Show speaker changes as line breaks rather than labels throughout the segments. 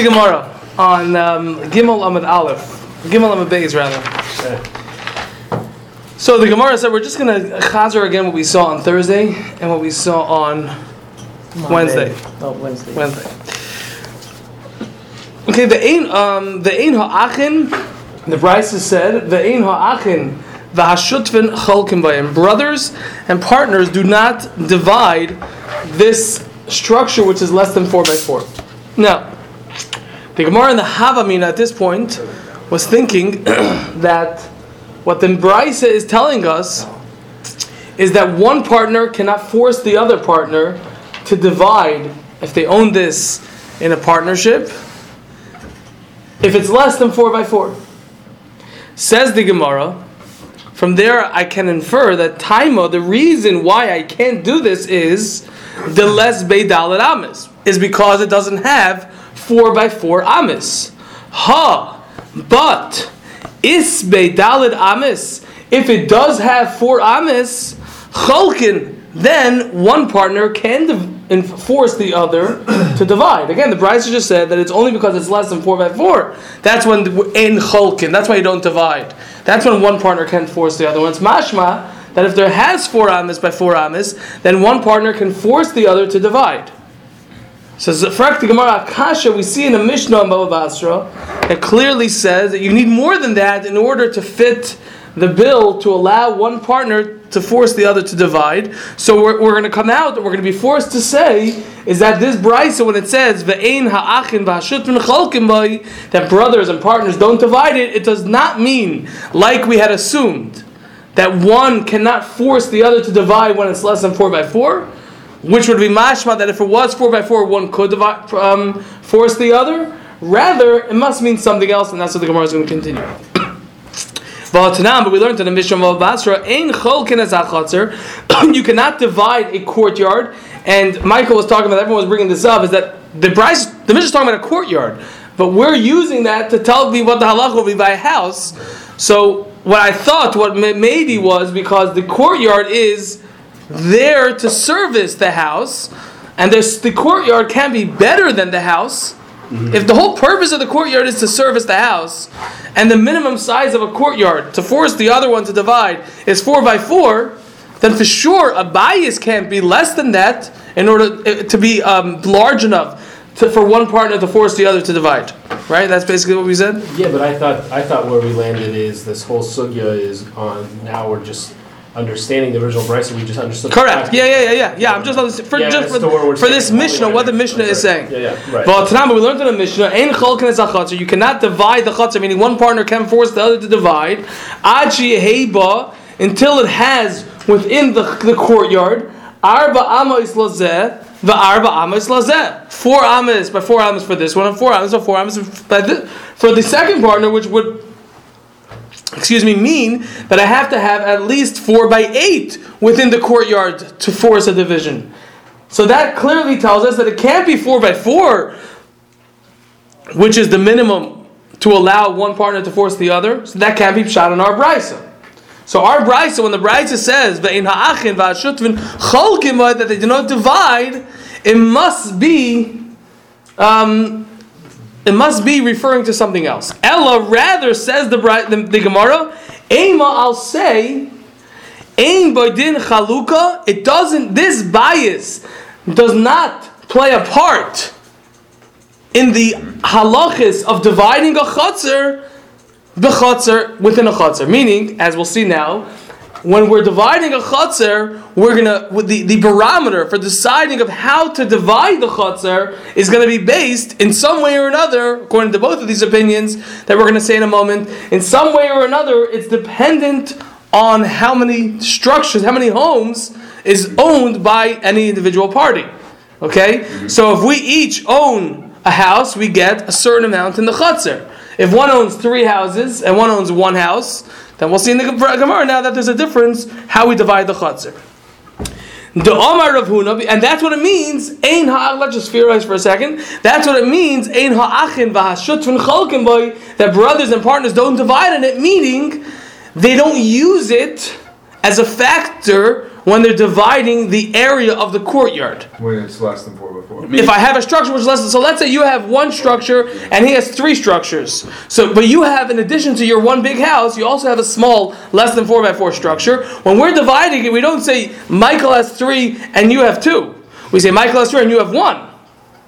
Gemara on um, Gimel Amid Aleph, Gimel Amid Beis rather. So the Gemara said we're just going to chazer again what we saw on Thursday and what we saw on Wednesday.
Oh, Wednesday.
Wednesday. Okay, the ein um the ein ha'achin, the Braisa said the ein ha'achin v'hashutven cholkim bayim. Brothers and partners do not divide this structure which is less than four by four. Now. The Gemara in the Havamina at this point was thinking that what the Braisa is telling us is that one partner cannot force the other partner to divide if they own this in a partnership if it's less than 4 by 4 says the Gemara from there I can infer that Taima the reason why I can't do this is the less Beidalit Amis is because it doesn't have four by four amis. Ha, but isbe dalid amis. If it does have four amis, cholkin, then one partner can force the other to divide. Again, the Braisa just said that it's only because it's less than four by four. That's when in cholkin. That's why you don't divide. That's when one partner can force the other one. It's mashma that if there has four amis by four amis, then one partner can force the other to divide. So Zafrak the Gemara Akasha, we see in the Mishnah in Baba Basra, it clearly says that you need more than that in order to fit the bill to allow one partner to force the other to divide. So we're, we're going to come out and we're going to be forced to say is that this brisa when it says ve'ein ha'achin v'hashutun chalkim that brothers and partners don't divide it, it does not mean like we had assumed that one cannot force the other to divide when it's less than four by four which would be mashma that if it was four by four, one could divide, um, force the other. Rather, it must mean something else, and that's what the Gemara is going to continue. but we learned in the Mishnah of Basra, you cannot divide a courtyard. And Michael was talking about, everyone was bringing this up, is that the Braisa, the Mishnah is talking about a courtyard. But we're using that to tell me what the halach will be by a house. So what I thought, what maybe was because the courtyard is there to service the house, and the courtyard can be better than the house. Mm-hmm. If the whole purpose of the courtyard is to service the house, and the minimum size of a courtyard to force the other one to divide is four by four, then for sure a bias can't be less than that in order uh, to be um, large enough to, for one partner to force the other to divide. Right? That's basically what we said.
Yeah, but I thought I thought where we landed is this whole sugya is on. Now we're just understanding the original Braisa, we just understood.
Correct. Yeah, yeah, yeah, yeah. Yeah, I'm just for
Yeah,
just for,
the word we're
for this. Mishnah, what the Mishnah is saying.
Yeah, yeah, right.
But Tanama, we learned in the Mishnah, "Ein cholkin es achatzer." You cannot divide the chatzar, meaning one partner can force the other to divide. Achi heiba until it has within the, the courtyard arba amos lazeh. The arba amos lazeh. Four amos by four amos for this one, and four amos by four amos for the second partner, which would excuse me, mean that I have to have at least four by eight within the courtyard to force a division. So that clearly tells us that it can't be four by four, which is the minimum to allow one partner to force the other. So that can't be shot on our brisa. So our brisa, when the brisa says that they do not divide, it must be um, it must be referring to something else. Ella rather says the, the, the Gemara, Ema, I'll say, Ein Bodin Chaluka, it doesn't, this bias does not play a part in the halachis of dividing a chutzner, the chutzner within a chutzner. Meaning, as we'll see now, when we're dividing a chutzner, we're gonna with the, the barometer for deciding of how to divide the chutzner is gonna be based in some way or another, according to both of these opinions that we're gonna say in a moment. In some way or another, it's dependent on how many structures, how many homes is owned by any individual party. Okay, so if we each own a house, we get a certain amount in the chutzner. If one owns three houses and one owns one house, then we'll see in the Gemara now that there's a difference how we divide the chatzir. The Omar of Huna, and that's what it means. Ein. Let's just theorize for a second. That's what it means. Ha'achin boy. That brothers and partners don't divide in it, meaning they don't use it as a factor when they're dividing the area of the courtyard.
When it's less than four by four.
If I have a structure which is less than, so let's say you have one structure and he has three structures. So, but you have, in addition to your one big house, you also have a small, less than four by four structure. When we're dividing it, we don't say Michael has three and you have two. We say Michael has three and you have one.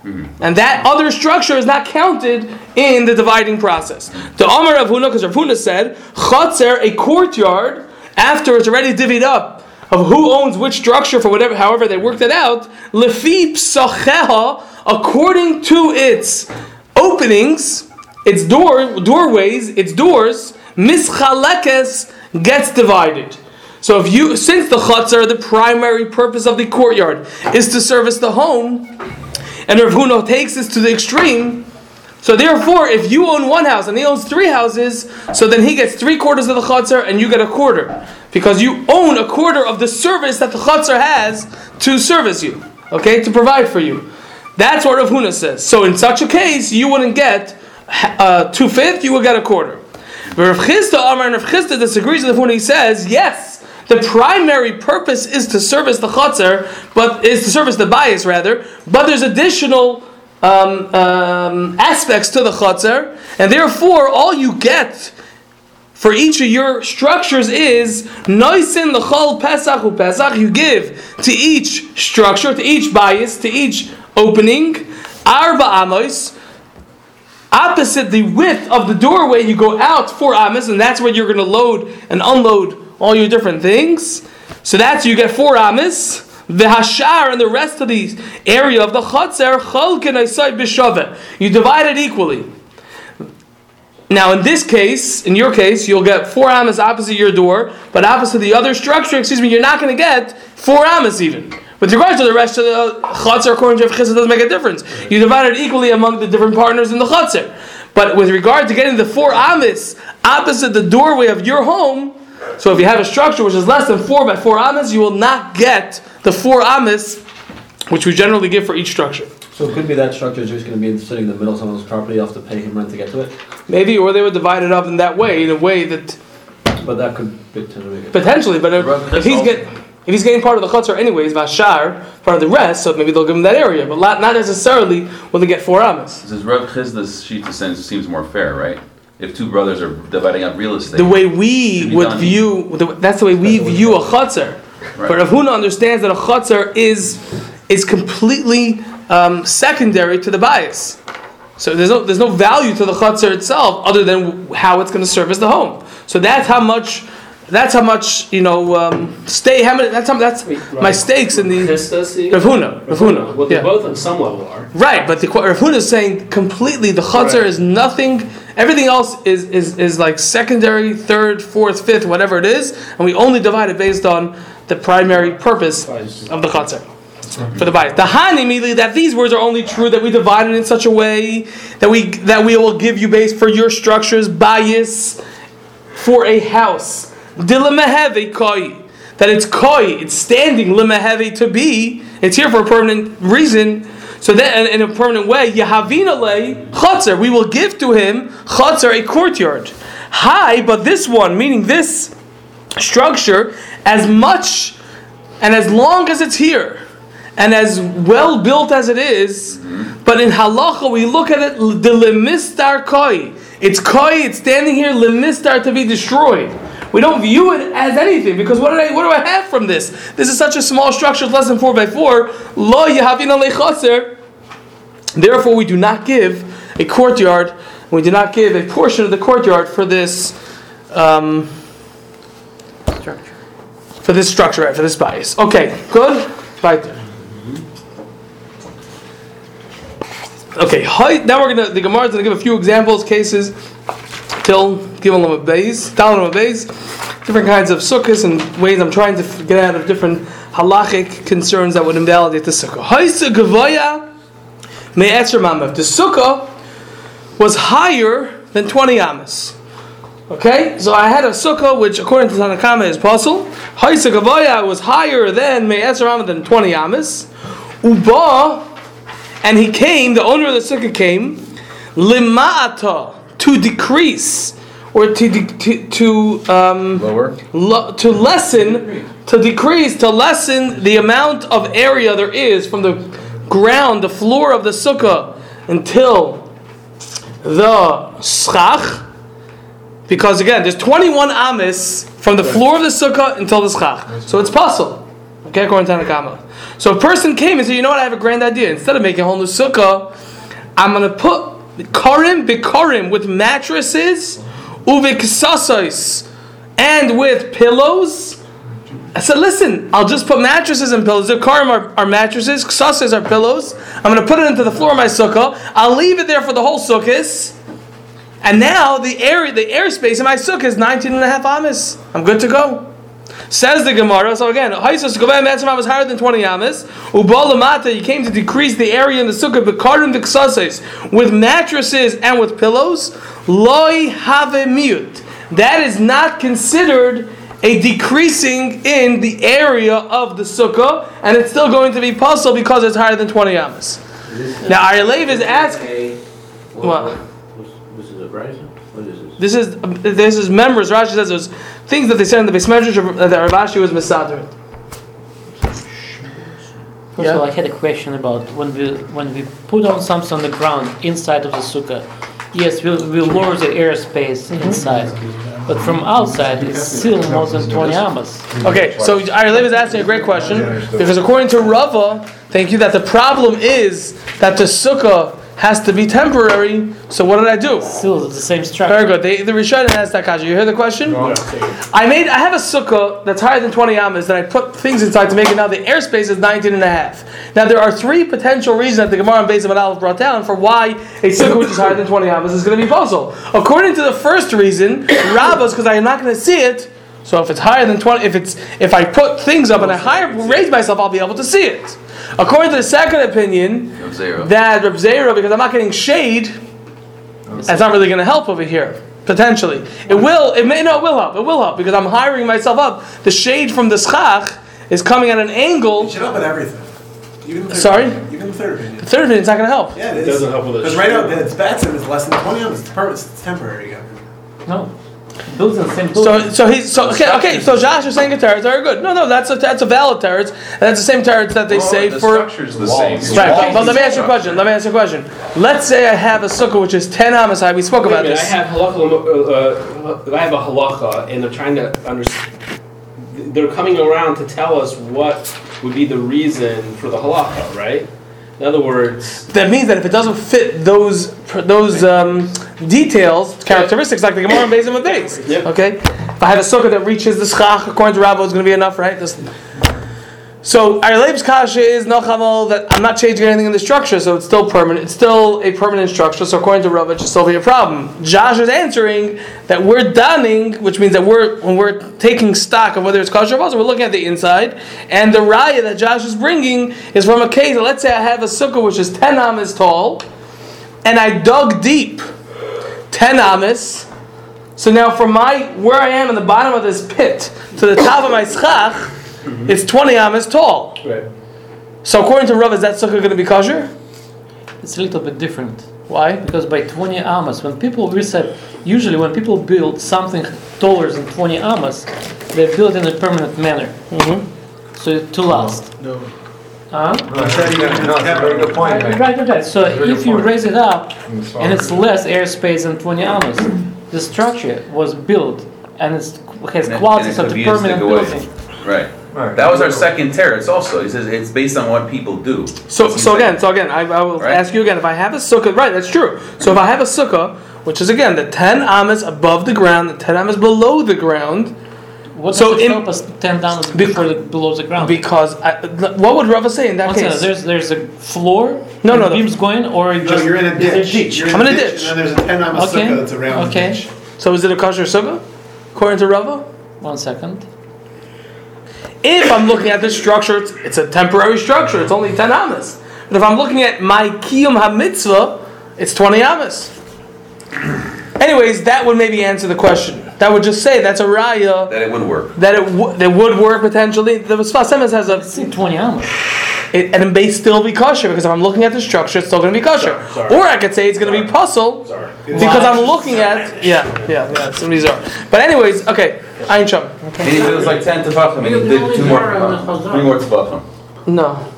Mm-hmm. And that other structure is not counted in the dividing process. The Amar of Huna, because Rav Huna said, Chatzer, a courtyard, after it's already divvied up, of who owns which structure for whatever, however they worked it out, Lefi Psacheha, according to its openings, its door, doorways, its doors, Mischalekes gets divided. So if you, since the Chatzer, the primary purpose of the courtyard is to service the home, and Rav Huna takes this to the extreme. So therefore, if you own one house and he owns three houses, so then he gets three quarters of the chutzner and you get a quarter, because you own a quarter of the service that the chutzner has to service you, okay, to provide for you. That's what Rav Huna says. So in such a case, you wouldn't get uh, two fifth; you would get a quarter. Rav Chisda Amar and Rav Chisda disagrees with Huna. He says yes. The primary purpose is to service the chutzner, but is to service the bias rather. But there's additional um, um, aspects to the chutzner, and therefore all you get for each of your structures is noisin l'chol pesach pesach. You give to each structure, to each bias, to each opening, arba amos. Opposite the width of the doorway, you go out four amos, and that's where you're going to load and unload all your different things. So that's you get four amis. The hashar and the rest of the area of the chatzar chalken aisai b'shaveh. You divide it equally. Now, in this case, in your case, you'll get four amas opposite your door, but opposite the other structure, excuse me, you're not going to get four amas even. With regard to the rest of the chatzar, according to it doesn't make a difference. You divide it equally among the different partners in the chatzar. But with regard to getting the four amas opposite the doorway of your home, so if you have a structure which is less than four by four amas, you will not get the four amas, which we generally give for each structure.
So it could be that structure is just going to be sitting in the middle of someone's property. You have to pay him rent to get to it.
Maybe, or they would divide it up in that way, in a way that
But that could potentially
potentially. But if, if he's get, if he's getting part of the chutzner anyways, vashar, part of the rest, so maybe they'll give him that area, but not not necessarily will they get four amas.
Says Rav Chisda's sheet sense seems more fair, right? If two brothers are dividing up real estate,
The way we would view, the- that's the way we view a chutzner.
Right.
But Rav Huna understands that a chutzner is is completely um, secondary to the bias. So there's no there's no value to the chutzner itself other than how it's going to service the home. So that's how much that's how much you know um, stay. How many? That's how that's my stakes in the
Chisda, see?
Rav Huna. Rav Huna.
Well, they
Yeah.
both on some level are.
Right, but the Rav Huna is saying completely the chutzner
Right.
is nothing. Everything else is, is is like secondary, third, fourth, fifth, whatever it is, and we only divide it based on the primary purpose of the chutzner for the bias. The han immediately that these words are only true that we divide it in such a way that we that we will give you base for your structures bias for a house. Dilemaheve koi. That it's koi, it's standing limaheve to be. It's here for a permanent reason. So then, in a permanent way, Yahavina le chatzar. We will give to him chatzar a courtyard. Hi, but this one, meaning this structure, as much and as long as it's here, and as well built as it is, but in halacha we look at it the lemistar koi. It's koi. It's standing here lemistar to be destroyed. We don't view it as anything because what, did I, what do I have from this? This is such a small structure, it's less than four by four. Lo yahavina lechaser. Therefore, we do not give a courtyard. We do not give a portion of the courtyard for this. Um, for this structure, right, for this bias. Okay, good. Right there. Okay, now we're gonna the Gemara is gonna give a few examples, cases, till giving them a base, telling them a base, different kinds of sukkahs and ways I'm trying to get out of different halachic concerns that would invalidate the sukkah. Haisa gavaya me'etzer mamav. The sukkah was higher than 20 amas. Okay, so I had a sukkah which, according to Tanakama, is puzzle. Haisa gavaya was higher than me'etzer amas than 20 amas. Uba, and he came, the owner of the sukkah came, lima'ata, to decrease. or to de- to, to um,
Lower?
lo- to lessen, to decrease, to lessen the amount of area there is from the ground, the floor of the sukkah, until the schach. Because again, there's 21 amis from the floor of the sukkah until the schach. So it's possible. Okay, according to Tanakama. So a person came and said, you know what, I have a grand idea. Instead of making a whole new sukkah, I'm going to put karim bikarim with mattresses, uviksasais, and with pillows. I said, listen, I'll just put mattresses and pillows. The karim are, are mattresses, ksasas are pillows. I'm going to put it into the floor of my sukkah. I'll leave it there for the whole sukkahs. And now the air, the airspace in my sukkah is 19 and a half amas. I'm good to go. Says the Gemara. So again, Haisus Govem Etzema was higher than 20 amas. Ubalamata, he came to decrease the area in the sukkah bekarim v'ksases with mattresses and with pillows. Loi have miut. That is not considered a decreasing in the area of the sukkah, and it's still going to be puzzle because it's higher than 20 amas. Now, Aryalev is asking. What?
This is a right? What is this?
This is this is members. Rashi says there's things that they said in the Beismedrash that Rav Ashi was misader.
First
Yeah.
of all, I had a question about when we when we put on something on the ground inside of the sukkah. Yes, we'll, we'll lower the airspace mm-hmm. inside, but from outside it's still more than 20 amas.
Okay, so Aryalev is asking a great question because according to Rava, thank you, that the problem is that the sukkah has to be temporary. So what did I do?
Still the same structure.
Very good. The, the Rishonim asked that kasha. You hear the question? I made. I have a sukkah that's higher than 20 amas that I put things inside to make it now the airspace is 19 and a half. Now there are three potential reasons that the Gemara and Beis Aleph brought down for why a sukkah which is higher than 20 amas is going to be puzzle. According to the first reason, Rava's because I am not going to see it. So if it's higher than 20, if it's if I put things up and I higher raise myself, I'll be able to see it. According to the second opinion,
Zero.
that Reb Zera, because I'm not getting shade, that's not really going to help over here. Potentially, it will. It may no, it will help. It will help because I'm hiring myself up. The shade from the schach is coming at an
You
angle.
should help with everything. Even the
Sorry?
Opinion. Even the third opinion.
The third opinion is not going to help.
Yeah, it is.
It doesn't help with the
Because right now,
shade.
it's Batson it's less than 20 ounces. It's, per- it's temporary again.
No, built are the same.
So, so he's so okay. Okay, so Josh is saying a teretz. Very good. No, no, that's a that's a valid teretz, and that's the same teretz that they
Well,
say
the
for.
structure's the same.
Right, but, but let me ask you a question. Let me ask you a question. Let's say I have a sukkah which is ten amas high. We spoke
Wait
about
minute,
this.
I have halakha. Uh, uh, I have a halacha, and they're trying to understand. They're coming around to tell us what would be the reason for the halakha, right? In other words,
That means that if it doesn't fit those those um, details, characteristics, like the Gemara and Bezim of Beis, okay? If I have a sukkah that reaches the schach, according to Rabbi, it's going to be enough, right? This- so our Leib's kasha is no chamal that I'm not changing anything in the structure, so it's still permanent. It's still a permanent structure. So according to Rabbi, it should still be a problem. Josh is answering that we're donning, which means that we're when we're taking stock of whether it's kosher or not, we're looking at the inside. And the raya that Josh is bringing is from a case. Let's say I have a sukkah which is ten amas tall, and I dug deep, ten amas. So now from my where I am in the bottom of this pit to the top of my schach, it's twenty amas tall.
right?
So according to Rav, is that sukkah going to be kosher?
It's a little bit different.
Why?
Because by 20 amas, when people reset, usually when people build something taller than 20 amas, they build in a permanent manner. Mm-hmm. So to last.
No.
Huh?
No, it's a very good point,
Right,
man.
right, right. So if you
point.
raise it up and it's less airspace than 20 amas, the structure was built and it has qualities of
it
the
could be used to
permanent building.
Right.
Right.
That was our second teretz also. He says it's based on what people do.
So so again, so again, I, I will
Right.
ask you again. If I have a sukkah, right? That's true. So if I have a sukkah, which is again the ten amas above the ground, the ten amas below the ground,
What
So
does it help us 10 down
Be-
before the, below the ground?
because I, what would Rava say in that
One second,
case?
there's there's a floor.
No,
and
no, the-
beams going, or
No,
just
you're in a
there's
ditch. You're
I'm in a ditch.
And then there's a 10 amas
Okay.
sukkah that's around
Okay.
the ditch.
So is it a kosher sukkah? According to Rava?
One second.
If I'm looking at this structure, it's, it's a temporary structure. It's only 10 amas. But if I'm looking at my kiyum ha-mitzvah, it's 20 amas. Anyways, that would maybe answer the question. That would just say that's a raya
That it would work.
that it w- that would work potentially. The Sfas has a
It's in 20 amas.
it, and it may still be kosher because if I'm looking at the structure, it's still going to be kosher.
Sorry, sorry.
Or I could say it's going to be puzzle
Sorry.
because I'm looking at yeah, yeah, yeah. Some of these are. But anyways, okay, Ein Sham.
And he was like ten tefachim, and he did two more, three more tefachim.
No.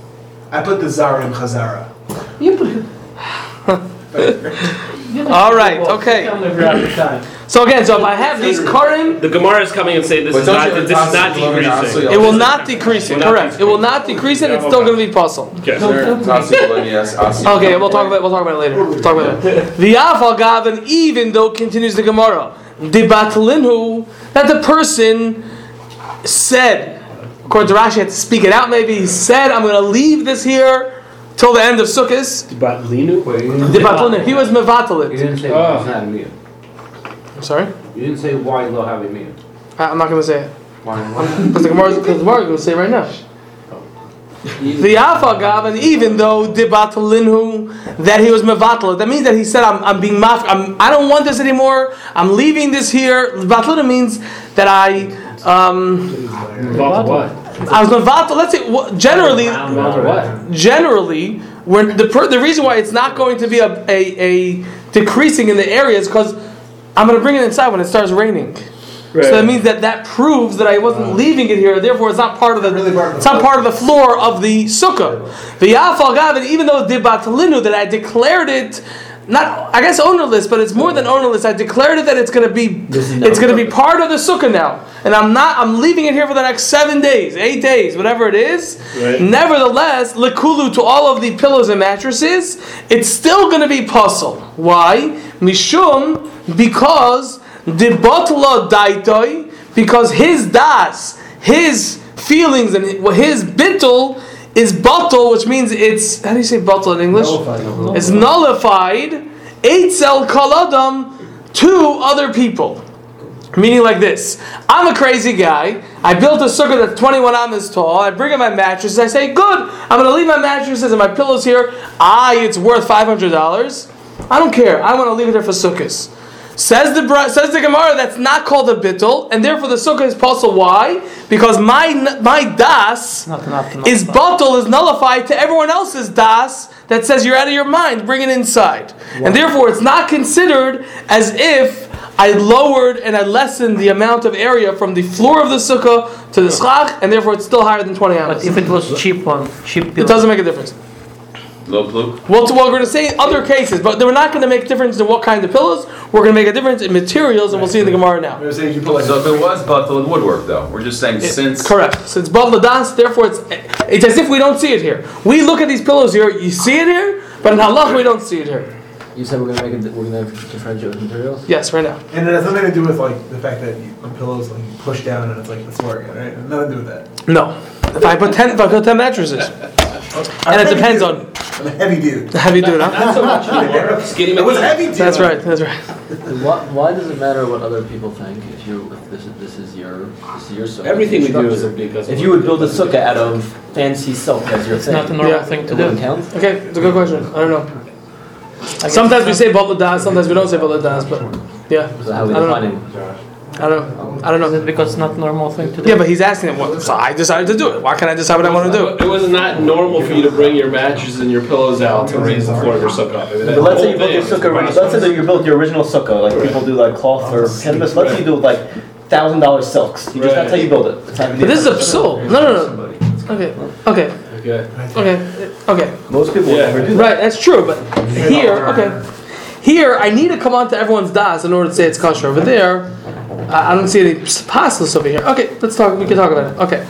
I put the Zara in Chazara.
You put All right, okay. So again, so if I have these Karim,
The Gemara is coming and saying this
But
is
don't
not
you have
this is not decreasing.
It will not decrease it. Correct. It will not decrease it. It's still going to be puzzle.
Okay.
Tasi Baloney, yes,
Okay, we'll talk about we'll talk about it later. We'll talk about it. The Yafal Gavin, even though continues the Gemara, the that the person said, according to Rashi, had to speak it out. Maybe he said, "I'm going to leave this here till the end of Sukkot."
But Linu?
The Batalinhu, he was
You
mevatalit.
didn't say
Oh.
why it's not immune.
I'm sorry,
You didn't say why lo have immune.
I- I'm not going to say it
Why?
because the Gemara because the Gemara is going to say it right now. The Yafal Gavin, even though the Batalinhu, that he was mevatalit, that means that he said, "I'm, I'm being maf. I'm, I don't want this anymore. I'm leaving this here." Batalinhu means that I. Um? I was mevatel. Let's say generally, generally, when the per, the reason why it's not going to be a, a, a decreasing in the area is because I'm going to bring it inside when it starts raining. So that means that that proves that I wasn't leaving it here. Therefore, it's not part of the
really part of the
it's not
floor.
part of the floor of the sukkah. The yafal gavin, even though dibatalinu that I declared it. Not, I guess ownerless, but it's more than ownerless. I declared it that it's going to be, it's going to be part of the sukkah now, and I'm not. I'm leaving it here for the next seven days, eight days, whatever it is.
Right.
Nevertheless, likulu to all of the pillows and mattresses, it's still going to be puzzle. Why? Mishum, because the batla daitoi, because his das, his feelings and his bittul is bottle, which means it's how do you say batal in English? It's nullified. Eitzel kaladam to other people. Meaning like this. I'm a crazy guy. I built a sukkah that's 21 amas tall. I bring in my mattresses. I say, good. I'm going to leave my mattresses and my pillows here. I, it's worth $500. I don't care. I want to leave it there for sukkahs. Says the says the Gemara that's not called a bittul, and therefore the sukkah is possible. Why? Because my my das
Not enough. Not
is batal is nullified to everyone else's das that says you're out of your mind, bring it inside. And therefore it's not considered as if I lowered and I lessened the amount of area from the floor of the sukkah to the schach, and therefore it's still higher than 20
But if it was cheap one, cheap
It doesn't make a difference.
Low Luke?
Well, to- well, we're going to say other cases, but we're not going to make a difference in what kind of pillows. We're going to make a difference in materials, and we'll see in the Gemara now.
I was saying you put like
So if it was Batal, it woodwork, though. We're just saying since.
Correct. Since Bad Ladas, therefore it's it's as if we don't see it here. We look at these pillows here, you see it here, but in halach we don't see it here.
You said we're gonna make it. We're gonna differentiate with materials.
Yes, right now.
And it has nothing to do with like the fact that you, the pillows like you push down and it's like the floor again, right? Nothing to do with that.
No. If I put ten, if I put ten mattresses, and it depends on
I'm a heavy dude.
how you do. Huh?
Not so much anymore. Skinny
I was heavy dude.
That's right. That's right.
Why, why does it matter what other people think if you if this is this is your this is your sukkah?
Everything we do is
structure?
because.
If you would build a sukkah out of fancy silk as your
It's
thing,
not a normal
Yeah.
thing to
it wouldn't
do.
count.
Okay, it's a good question. I don't know.
I
Sometimes we
it's
say Bad Ladas, sometimes we don't say Bad Ladas, but yeah.
So how we
I don't know.
defining?
I don't know. I don't
not- Is
know.
it because it's not a normal thing to do?
Yeah, but he's asking it. What, so I decided to do it. Why can't I decide what I want to do?
It was not normal for you to bring your mattresses and your pillows out to raise the floor of your sukkah. I mean, that
But let's say you
whole
built your
thing
sukkah.
was-
Let's say that you built your original sukkah, like people do like cloth or canvas. Let's say you do like thousand dollar silks. You just that's how you build it. That's how you
But this is a absurd. No, no, no. Okay, okay,
Okay.
okay, okay.
Most people would
Yeah.
never do that.
Right, that's true. But here, okay, here I need to come onto everyone's das in order to say it's kosher. Over there, I, don't see any apostles over here. Okay, let's talk. We can talk about it. Okay,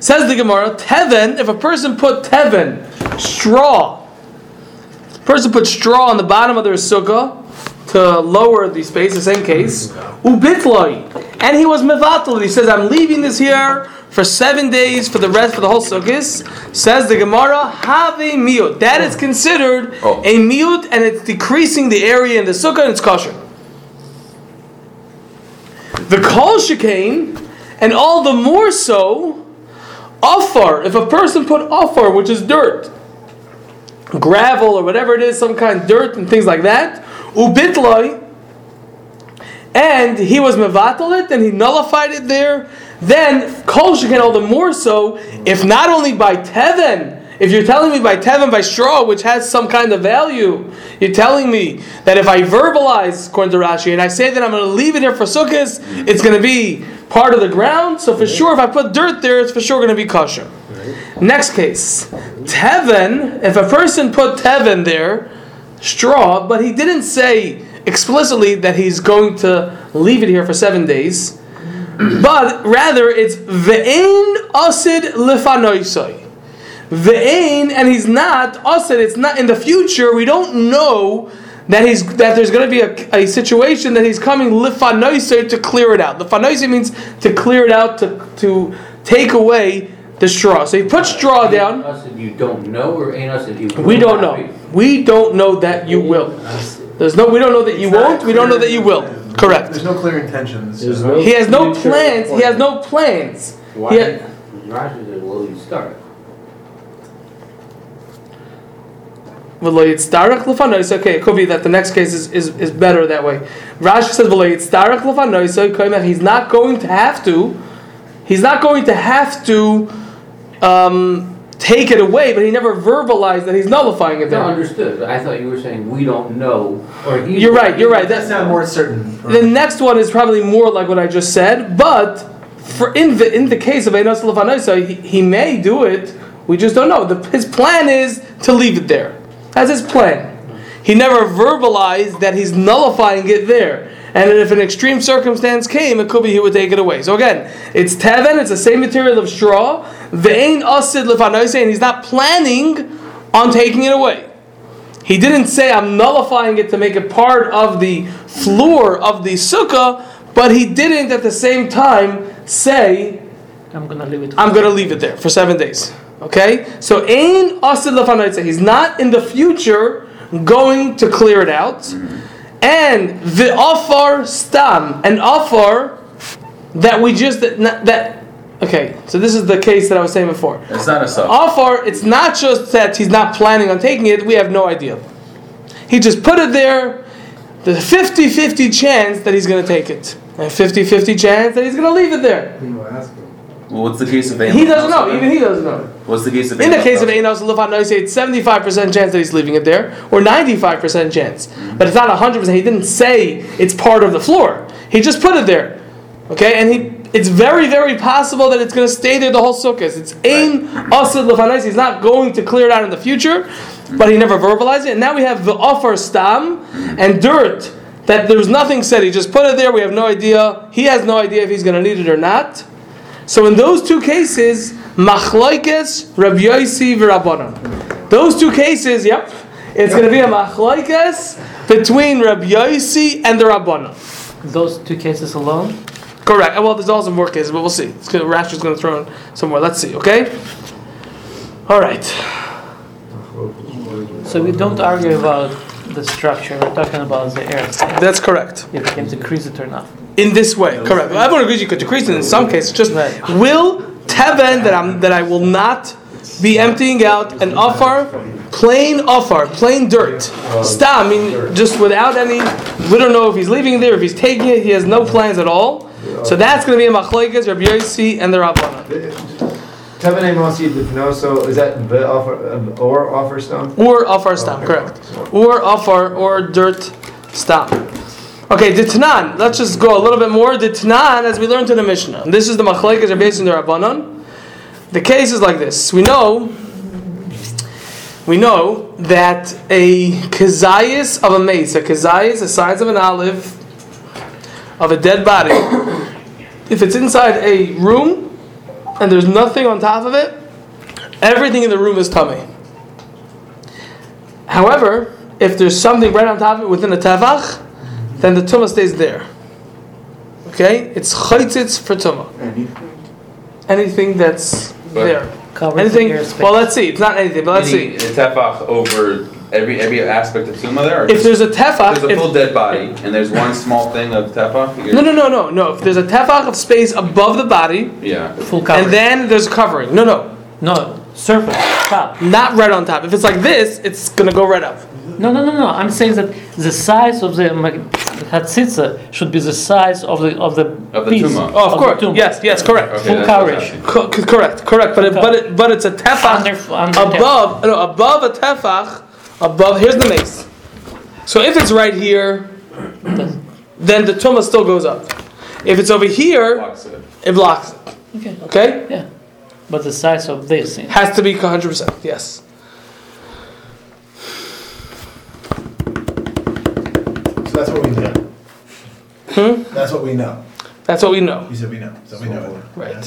says the Gemara, teven. If a person put teven, straw, person put straw on the bottom of their sukkah to lower the space. The same case, ubitloi, and he was mevatel. He says, "I'm leaving this here." For seven days, for the rest, for the whole sukkahs, says the Gemara, have a miut. That is considered
Oh.
a miut, and it's decreasing the area in the sukkah, and it's kosher. The kol shekain, and all the more so, afar. If a person put afar, which is dirt, gravel or whatever it is, some kind of dirt and things like that, ubitloi, and he was mevatel it and he nullified it there, then kol shekain all the more so, if not only by teven if you're telling me by tevin by straw, which has some kind of value, you're telling me that if I verbalize according to Rashi and I say that I'm going to leave it here for sukkahs, it's going to be part of the ground. So for sure, if I put dirt there, it's for sure going to be kosher. Next case, tevin. If a person put tevin there, straw, but he didn't say explicitly that he's going to leave it here for seven days, but rather it's ve'ein asid lefanoisoi. Ve'ein, and he's not asid. It's not in the future. We don't know that he's that there's going to be a, a situation that he's coming lefanoisoi to clear it out. Lefanoisoi means to clear it out to to take away the straw. So he puts straw down.
Us if you don't know, or ain't us if you.
We don't know.
be?
We don't know that you will. There's no. We don't know that you
It's not
won't. We don't know that you will.
clear.
Correct.
There's no clear intentions.
There's no-
He has no plans. He has no plans.
Why?
Yeah.
Rashi says, well, you start.
Okay, it could be that the next case is, is, is better that way. Rashi says v'lo yitzdarach lefanoisoi. koimach, He's not going to have to. He's not going to have to um, take it away, but he never verbalized that he's nullifying it
No,
there.
understood. I thought you were saying we don't know, or he.
You're right. You're right.
That
That's
sound more certain.
The next one is probably more like what I just said, but for in the in the case of Einos Lefanoisa, he, he may do it. We just don't know. The, his plan is to leave it there. That's his plan. He never verbalized that he's nullifying it there. And if an extreme circumstance came, it could be he would take it away. So again, it's teven, it's the same material of straw. Ve'ein asid lefanoisa, and he's not planning on taking it away. He didn't say I'm nullifying it to make it part of the floor of the sukkah, but he didn't at the same time say
I'm gonna leave it.
I'm going to leave it there for seven days. Okay, so ein asid lefanaitza. He's not in the future going to clear it out, and the offer stam, an offer that we just that. Okay, so this is the case that I was saying before.
It's not a sub.
Offer, it's not just that he's not planning on taking it, we have no idea. He just put it there, the 50 50 chance that he's going to take it, and 50 50 chance that he's going to leave it there.
Well, what's the case of Ein
He doesn't know, even he doesn't know.
What's the case of
In the case of
Lefanoisoi?
Einos Lefan say it's 75% chance that he's leaving it there, or 95% chance. Mm-hmm. But it's not 100%. He didn't say it's part of the floor. He just put it there. Okay, and he it's very, very possible that it's going to stay there the whole sukkah. It's Ein Asid Lefanais. He's not going to clear it out in the future, but he never verbalized it. And now we have the offer stam mm-hmm. and dirt that there's nothing said. He just put it there. We have no idea. He has no idea if he's going to need it or not. So in those two cases, machlaikes, Rabbi Yossi, v'Rabbanon. Those two cases, yep, it's going to be a machlaikes between Rabbi Yossi and the Rabbanon.
Those two cases alone.
Correct. Uh, well, there's also more cases, but we'll see. It's gonna, Rashi's going to throw in some more. Let's see. Okay. All right.
So we don't argue about the structure. We're talking about the air.
That's correct.
If you can decrease it or not.
In this way, correct. Everyone agrees you could decrease it in some cases. Just
Right.
will teven that I'm that I will not be emptying out an offer, plain offer, plain dirt. Stop. I mean, just without any. We don't know if he's leaving there, if he's taking it. He has no plans at all. So that's going to be a machlekes, Rabbi Yossi, and the Rabbanon.
Tevin Mosi Difnoso, is that the offer, or offer stone?
Or offer stam, correct. Or offer or dirt stam. Okay, the Tanan. Let's just go a little bit more. The Tanan, as we learned in the Mishnah. This is the machlekes are based on the Rabbanon. The case is like this. We know, we know that a kazayas of a mace, a kazayas the size of an olive of a dead body, if it's inside a room and there's nothing on top of it, everything in the room is tummy. However, if there's something right on top of it within a tefach, then the tumah stays there. Okay, it's chaytzitz for tumah. Anything that's there.
Covers
Anything.
the.
Well, let's see. It's not anything, but let's
Meaning
see.
a tefach over every every aspect of tuma there. Or
If there's a tefach,
there's a
if,
full dead body and there's one small thing of tefach. you're-
no, no, no, no, no. If there's a tefach of space above the body,
Yeah.
full coverage.
and then there's covering. No, no,
no surface top.
not right on top. If it's like this, it's gonna go right up.
No, no, no, no. I'm saying that the size of the ma- hatzitza should be the size of the of the
Of the
piece
tumah.
Oh, of
the
course.
tumah.
Yes, yes, correct.
Okay,
Full coverage.
Co- correct, correct. But it, but it, but it's a tefach
Under, under
above no, above a tefach above. Here's the mace. So if it's right here, then the tumah still goes up. If it's over here,
Blocks it.
it blocks it.
Okay.
Okay,
Yeah. But the size of this.
has to be 100. percent Yes.
So that's what we know.
Hmm?
That's what we know.
That's what we know.
You said we know, so we know it.
Right.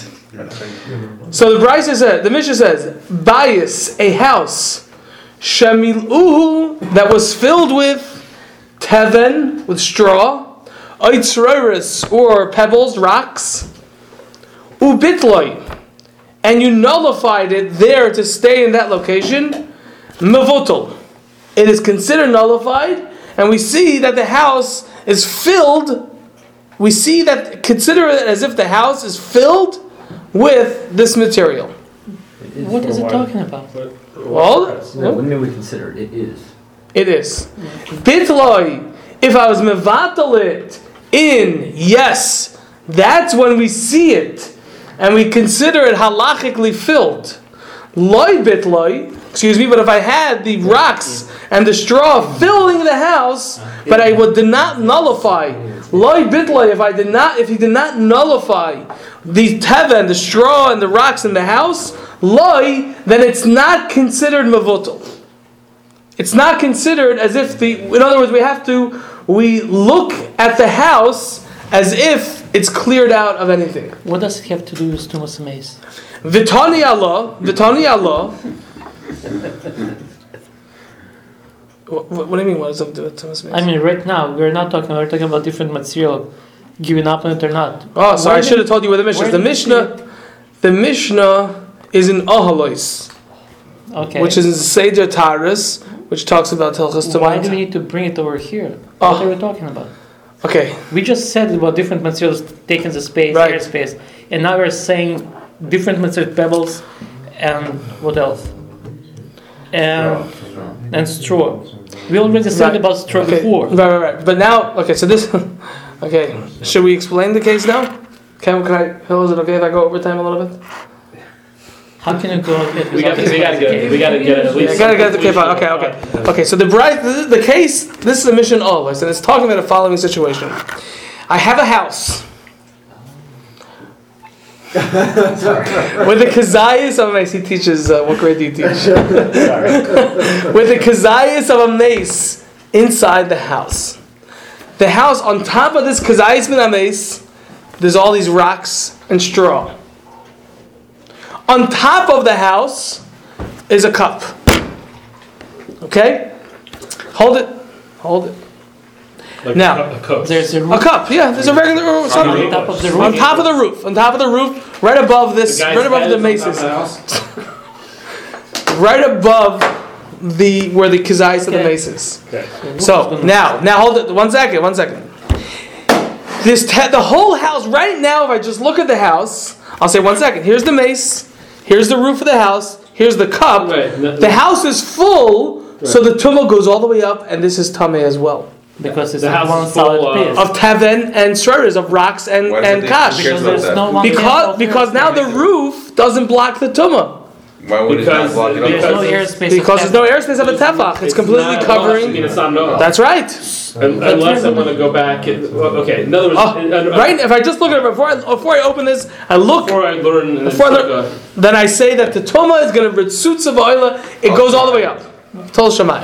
So the Brisa says, the Mishnah says, bias a house, shamiluhu that was filled with teven with straw, oitzroris or pebbles, rocks, ubitloi, and you nullified it there to stay in that location, mevutal. It is considered nullified, and we see that the house is filled. We see that consider it as if the house is filled with this material.
What is it talking about?
Well,
No, what do we consider it? It is.
it is. Bitloi, if I was mevatal it in, yes, that's when we see it and we consider it halachically filled. Loi bitloi, excuse me, but if I had the rocks and the straw filling the house, but I would did not nullify. Loi bitloi, if I did not, if he did not nullify the teva and the straw and the rocks in the house, loi, then it's not considered mavutal. It's not considered as if the. In other words, we have to. We look at the house as if it's cleared out of anything.
What does it have to do with Tumas Mace?
Vitani Allah, Vitani Allah. What, what do you mean? What does it have to do with Tumas
I mean, right now we're not talking. We're talking about different material, giving up on it or not.
Oh, so I should have told you where the Mishnah is.
where
The
did you see
Mishnah, the Mishnah is in Ahalois,
Okay.
which is in Seder Taharos, which talks about Hilchas
Why do we need to bring it over here?
Oh.
What ah. are we talking about?
Okay,
We just said about different materials taking the space,
Right.
airspace, and now we're saying different material pebbles and what else? And and straw. We already said
Right.
about straw
okay,
before.
right, right, right. But now, okay, so this, okay, should we explain the case now? Can, can I? Is it okay if I go over time a little bit?
How can you go? ahead
We got, we gotta get, we gotta get it at
Yeah,
least.
I gotta get the cape out. Okay, okay, okay. So the bright, the, the case. This is a mission always, and it's talking about the following situation. I have a house with the kazayas of a mace. He teaches. Uh, what grade do you teach? with the kazayas of a mace inside the house. The house on top of this kazayas min mace, there's all these rocks and straw. On top of the house is a cup. Okay? Hold it. Hold it.
Like
Now,
a cook.
There's a
A cup, yeah, there's a regular
On the
on top of the
on
roof.
top of the roof, on top of the roof, right above this, right above the
is
maces,
top of the house?
right above the where the kazais of the
Okay.
maces.
Okay.
So now, now hold it. One second. One second. This te- the whole house right now. If I just look at the house, I'll say one second. Here's the mace. Here's the roof of the house. Here's the cup.
Right,
The house is full, so the tumah goes all the way up, and this is tameh as well
because it's
The
a
house
one
is full
solid
of-
piece.
of teven and shredders of rocks and
Why
and
did they-
kash.
Cares
because there's no
Because because now the roof doesn't block the tumah
Why would it not
Because-
block it
there's no airspace.
because there's no airspace of a tefach. It's completely
not-
covering.
it's not no.
That's right.
Un- Unless I'm gonna go back and, okay, in other words,
Oh,
uh, uh,
right. If I just look at it before I, before I open this, I look.
Before I learn,
Before I learn- Then I say that the toma is going to ritzutz of oila. It goes all the way up. Tol Shemai.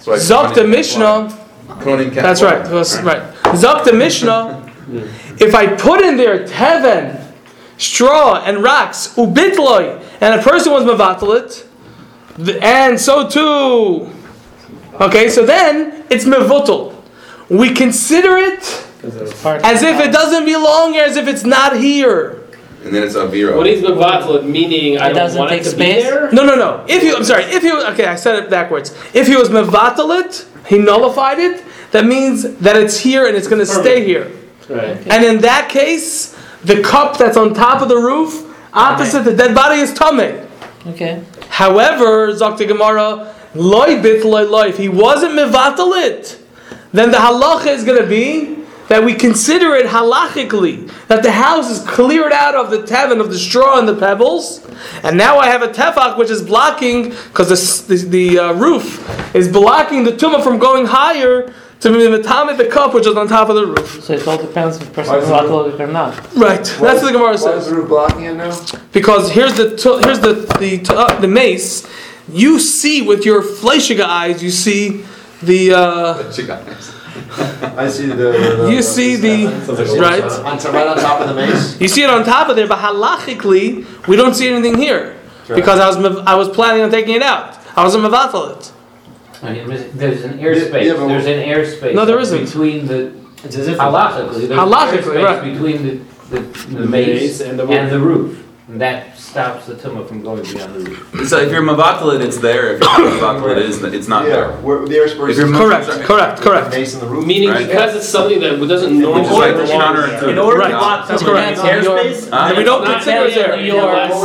Zok the
Kohanim
Mishnah.
can't fly. Kohanim can't
That's right. That's right. Zok the Mishnah. If I put in there teven, straw, and rocks, ubitloi, and a person was mevatalit, and so too. Okay, so then it's mevutal. We consider it as if it doesn't belong here, as if it's not here.
And then it's Avira.
What is Mavatal meaning? I
It
don't
doesn't
want it
take
to
space?
be there.
No, no, no. If you, I'm sorry. If you, okay, I said it backwards. If he was mevatalit, he nullified it. That means that it's here and it's going to stay here.
Right.
And in that case, the cup that's on top of the roof, opposite the dead body, is tameh.
Okay.
However, Zakti Gemara, loy bit loy life, he wasn't mevatalit, then the halacha is going to be that we consider it halachically that the house is cleared out of the tevin of the straw and the pebbles, and now I have a tefach which is blocking because the, the, the uh, roof is blocking the tumah from going higher to be the the cup which is on top of the roof.
So it all depends if the person
Why
is
is it-
or not.
Right, that's what the Gemara
Why is the roof blocking it now?
Because here's the tu- here's the the tu- uh, the mace. You see with your fleischiga eyes, you see the uh,
I see the. the-
you see the right.
On to- right on top of the mace.
You see it on top of there, but halachically, we don't see anything here because I was I was planning on taking it out. I was a mevatel it.
I mean there's an airspace,
Yeah, but-
there's an airspace.
No, there isn't.
Between the,
It's as if.
halachically, there's
Halachically,
airspace
right.
between the, the, the
The
mace
mace and the
and
roof.
The roof. And that stops the tumah from going beyond the roof.
So if you're mavatal it's there. If you're not mavatal it, is it's not
Yeah,
there.
where the airspace.
If you're
is-
Correct, correct, correct.
Mace in the roof.
Meaning
Right.
because it's something that doesn't normally
is like
belong
counterintuitive.
there.
In order
Right.
to block
That's
someone
correct.
airspace,
And we don't consider it there.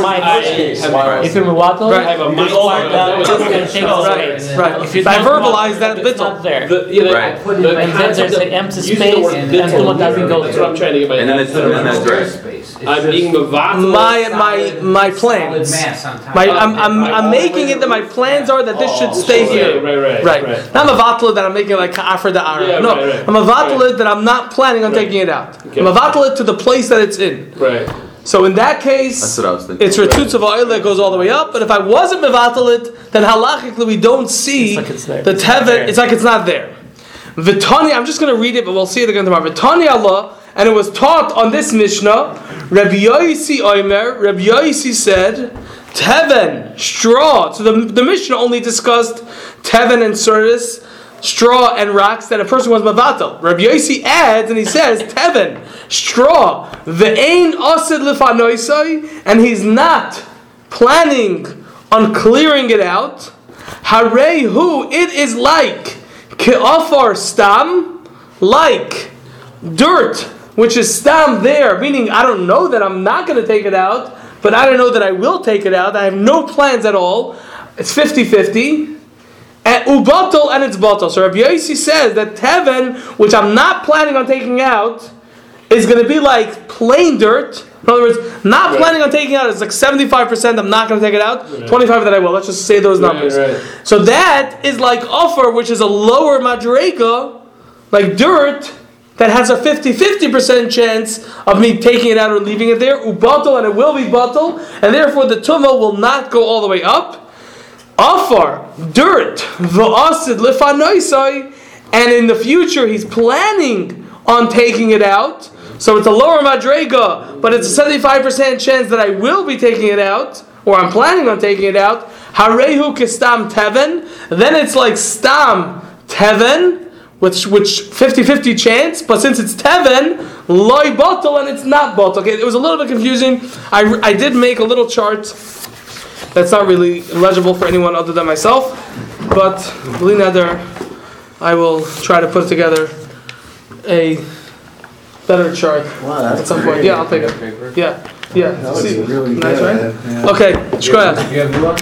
My
case?
If you're Muwatal,
Right.
I have a
it's
mindset
all
that
that
it's
it's
not
going to take
there.
Right, right.
If you
I verbalize that,
it's
bittul.
not there.
The, you know,
Right.
the,
And
the
then
concept of
empty
using
space
the word
and
bittul
Tumah doesn't go
That's
through.
what I'm trying to get my.
And then it's- and then that's right.
Airspace.
I'm being mavatal.
My my my plans.
mass on top.
My, I'm. I'm, I'm making it that my plans are that this should stay here.
Right, right,
Right.
right.
Not a that I'm making like ka'afar da'ara.
Yeah,
no,
right, right.
I'm a that I'm not planning on taking it out. I'm a to the place that it's in.
Right.
So in that case,
That's what I was thinking.
it's retutz of oil that goes all the way up. But if I wasn't mevatel then halachically we don't see
It's like it's
the
It's not
tevet. It's like it's not there. Vitani, I'm just going to read it, but we'll see it again tomorrow. Vitani alah, and it was taught on this Mishnah. Rabbi Yosi Oimer, Rabbi Yosi said, Teven, straw. So the, the Mishnah only discussed Teven and Surdis, straw and rocks that a person was mavatal. Rabbi Yosi adds and he says, Teven, straw, the ain asid lifanoisai, and he's not planning on clearing it out. Harehu, it is like ke'afar stam, like dirt, which is stam there, meaning I don't know that I'm not going to take it out, but I don't know that I will take it out. I have no plans at all. It's 50 50. And ubatal and it's batal. So Rabbi Yossi says that teven, which I'm not planning on taking out, is going to be like plain dirt. In other words, not
Right.
planning on taking out. It's like 75%. I'm not going to take it out. 25 that I will. Let's just say those
Right,
numbers.
right.
So that is like afar, which is a lower madrega, like dirt, that has a 50-50% chance of me taking it out or leaving it there, ubatal, and it will be batal, and therefore the tumah will not go all the way up. Afar, dirt, va'asid lifanoisai, and in the future he's planning on taking it out. So it's a lower madrega, but it's a 75% chance that I will be taking it out, or I'm planning on taking it out. Harehu kistam teven, then it's like stam teven, which which 50-50 chance, but since it's teven, loy batel and it's not batel. Okay, it was a little bit confusing. I, I did make a little chart that's not really legible for anyone other than myself, but bli neder, I will try to put together a better chart
Wow, that's
at some point. Yeah, I'll take it. Yeah, yeah.
That looks
See,
really
nice,
good.
right?
Yeah.
Okay, shkoyach.